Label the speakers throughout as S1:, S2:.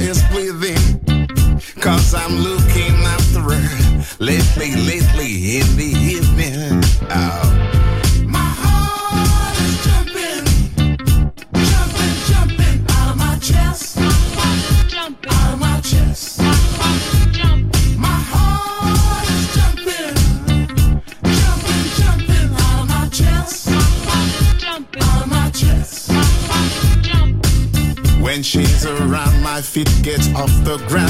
S1: is breathing. Cause I'm looking. it gets off the ground.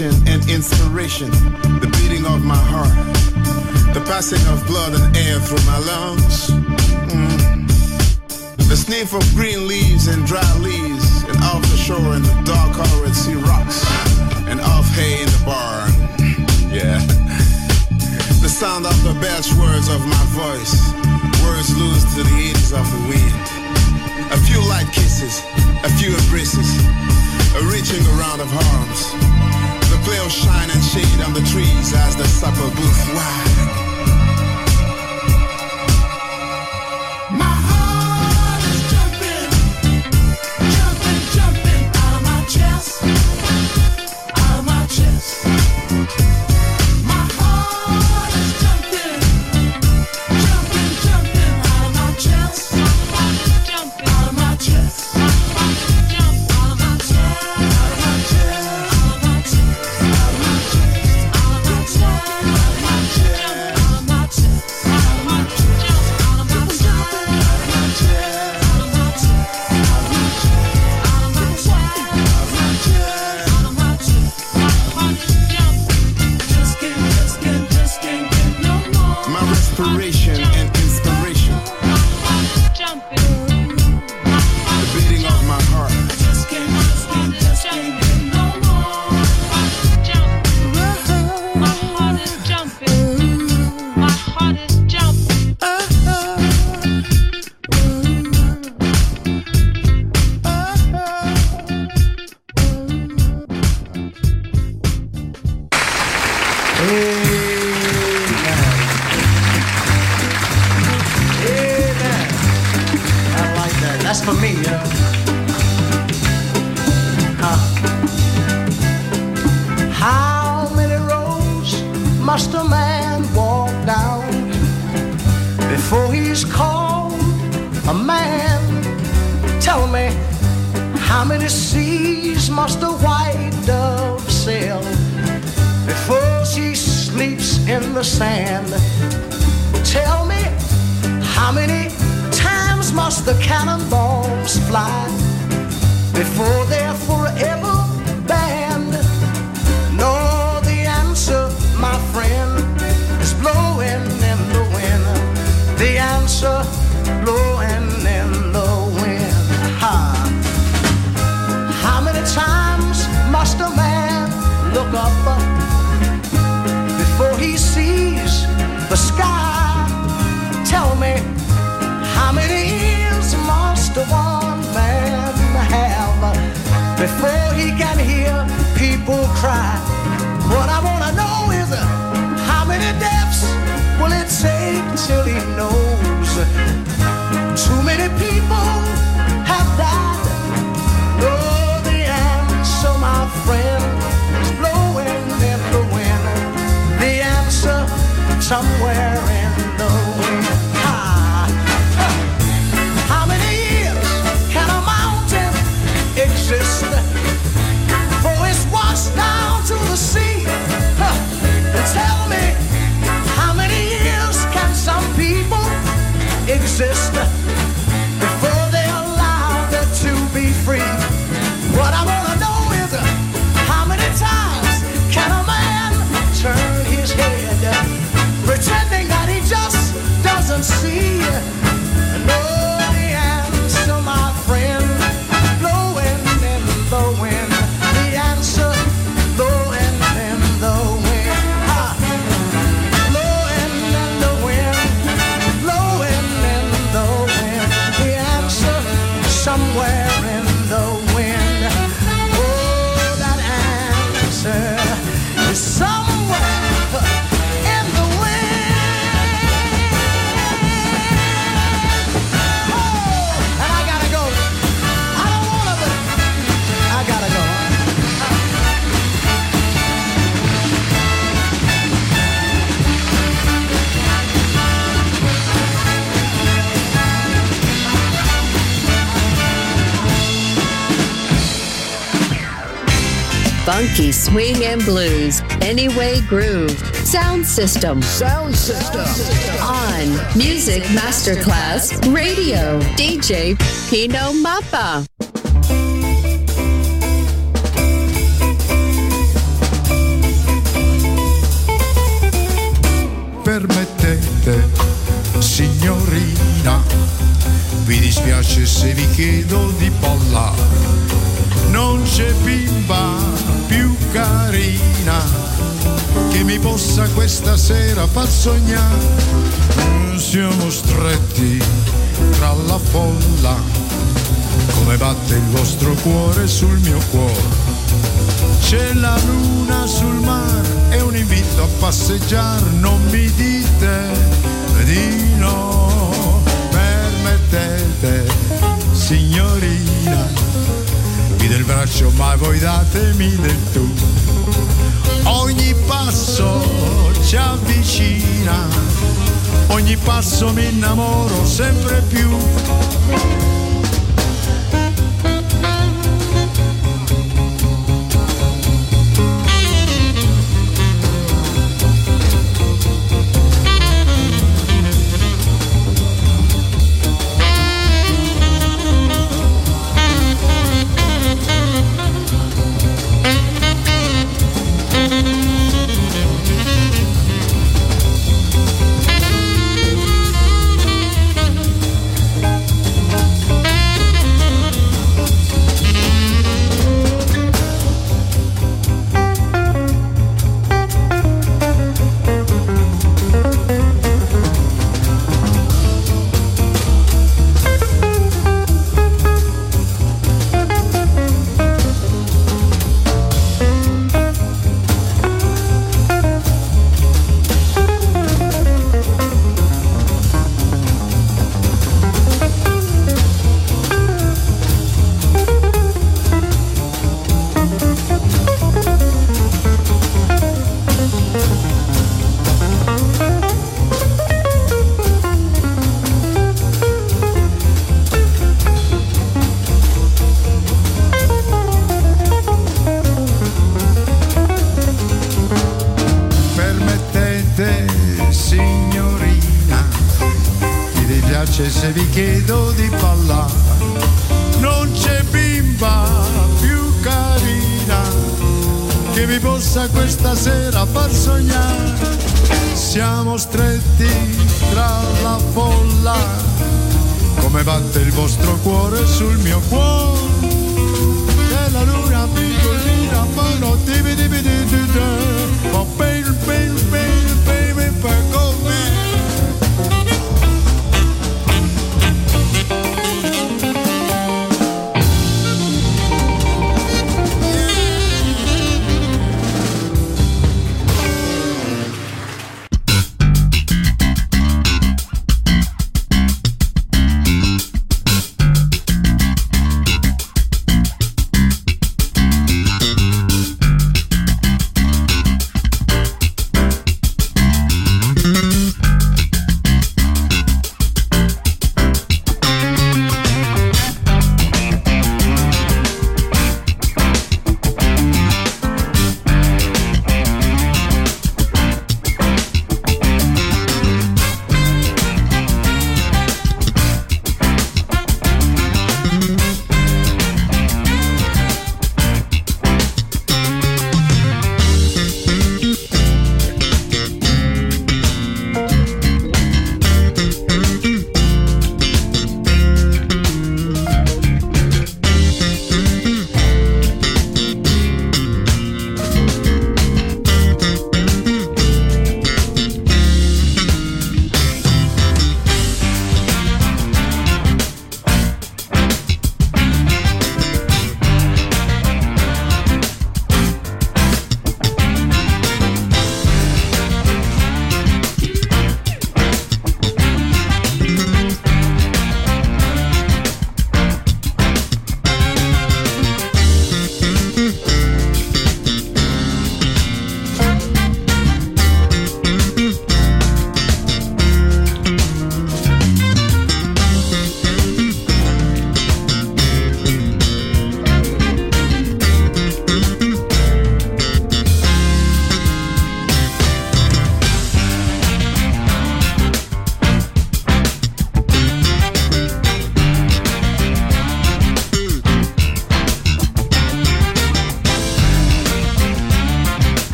S2: And inspiration, the beating of my heart, the passing of blood and air through my lungs. Mm. The sniff of green leaves and dry leaves, and off the shore and the dark colored sea rocks, and off hay in the barn. Yeah. The sound of the best words of my voice, words loose to the edges of the wind. A few light kisses, a few embraces, a reaching around of arms Pale shine and shade on the trees as the supper booth wide.
S3: How many times must the cannonballs fly before before he can hear people cry? What I wanna know is how many deaths will it take till he knows? Too many people have died. No, the answer, my friend, is blowing in the wind. The answer somewhere
S4: Funky swing and blues. Anyway groove. Sound system.
S5: Sound system.
S4: On Music Masterclass Radio. DJ Pino Mappa.
S6: Permettete, signorina, vi dispiace se vi chiedo di ballare. Non c'è bimba più carina che mi possa questa sera far sognare. Siamo stretti tra la folla, come batte il vostro cuore sul mio cuore. C'è la luna sul mare, è un invito a passeggiare, non mi dite di no, permettete, signorina vi del braccio ma voi datemi del tu. Ogni passo ci avvicina, ogni passo mi innamoro sempre più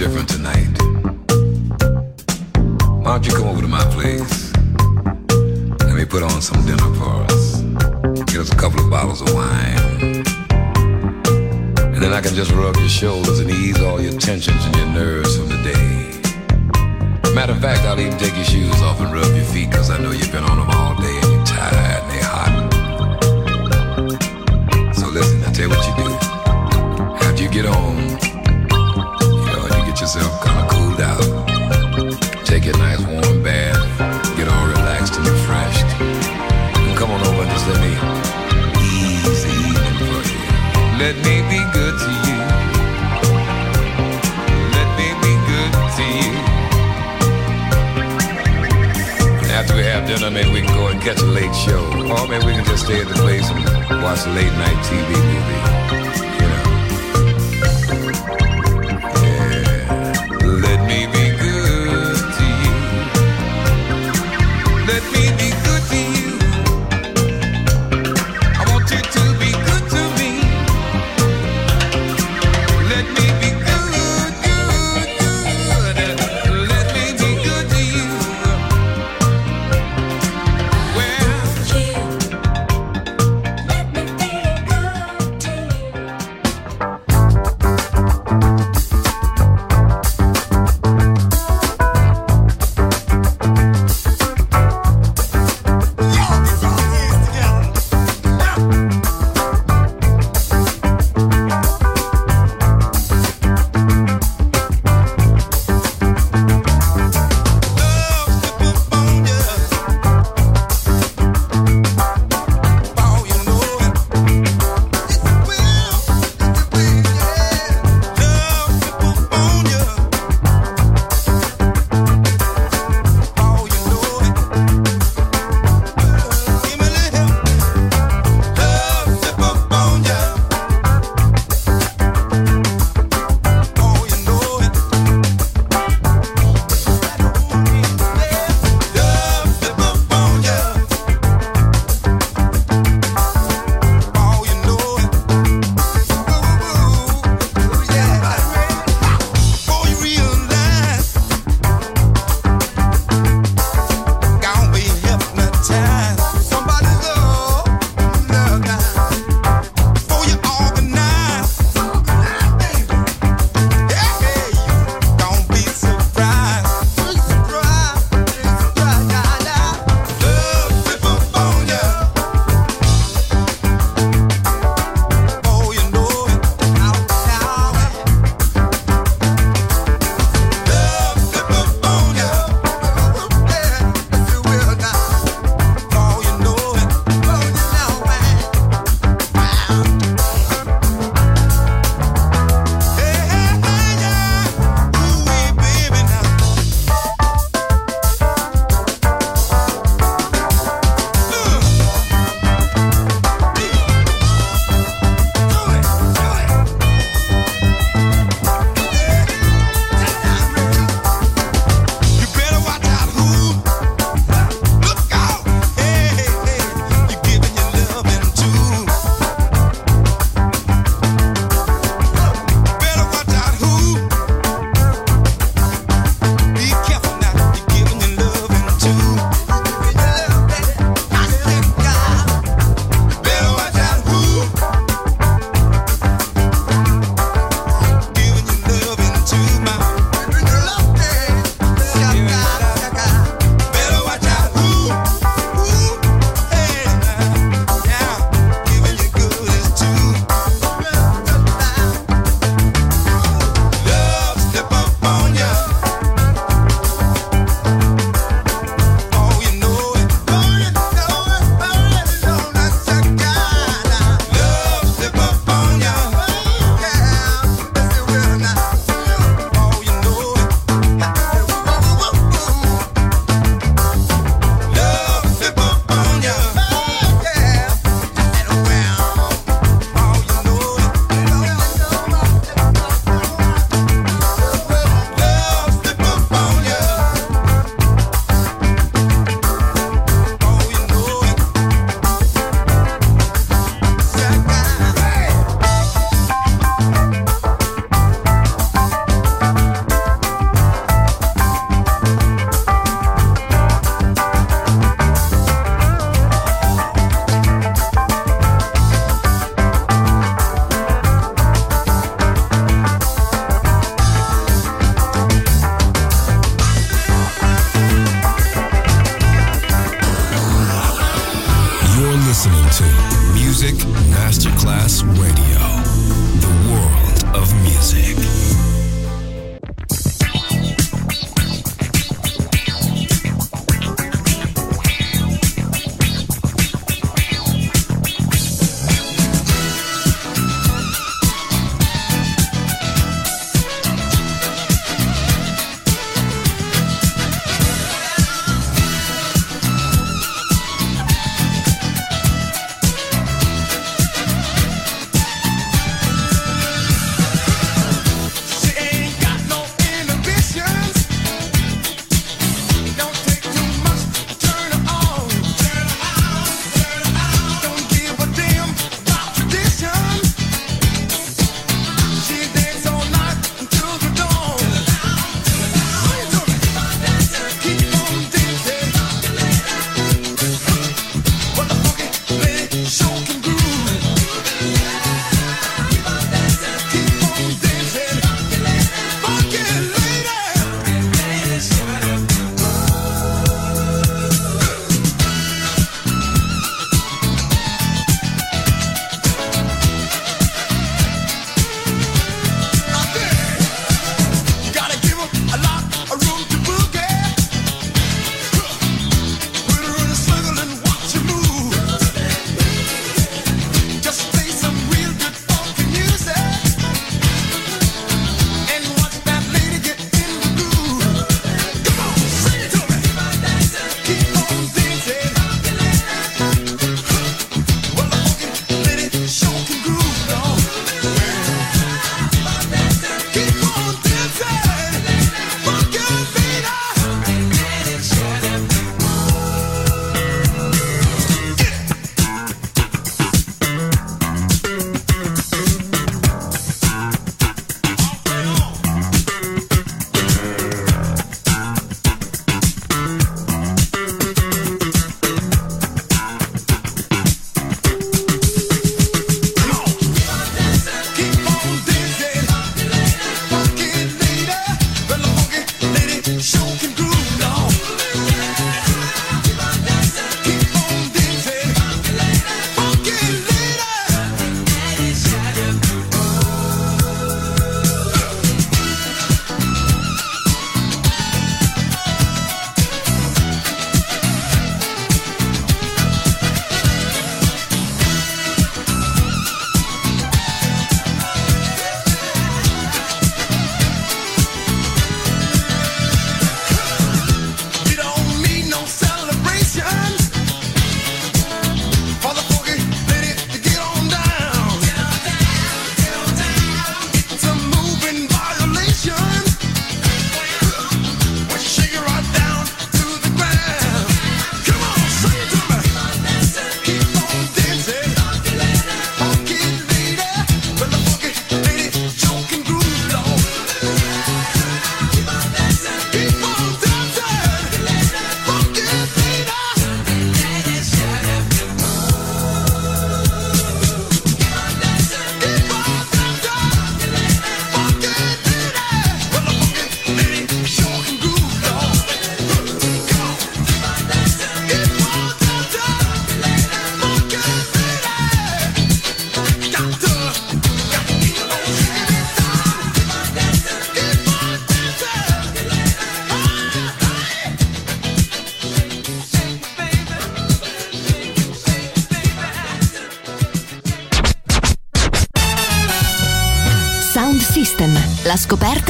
S7: different tonight. Why don't you come over to my place? Let me put on some dinner for us. Get us a couple of bottles of wine. And then I can just rub your shoulders and ease all your tensions and your nerves from the day. Matter of fact, I'll even take your shoes off and rub your feet, cause I know you've been on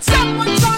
S8: Find when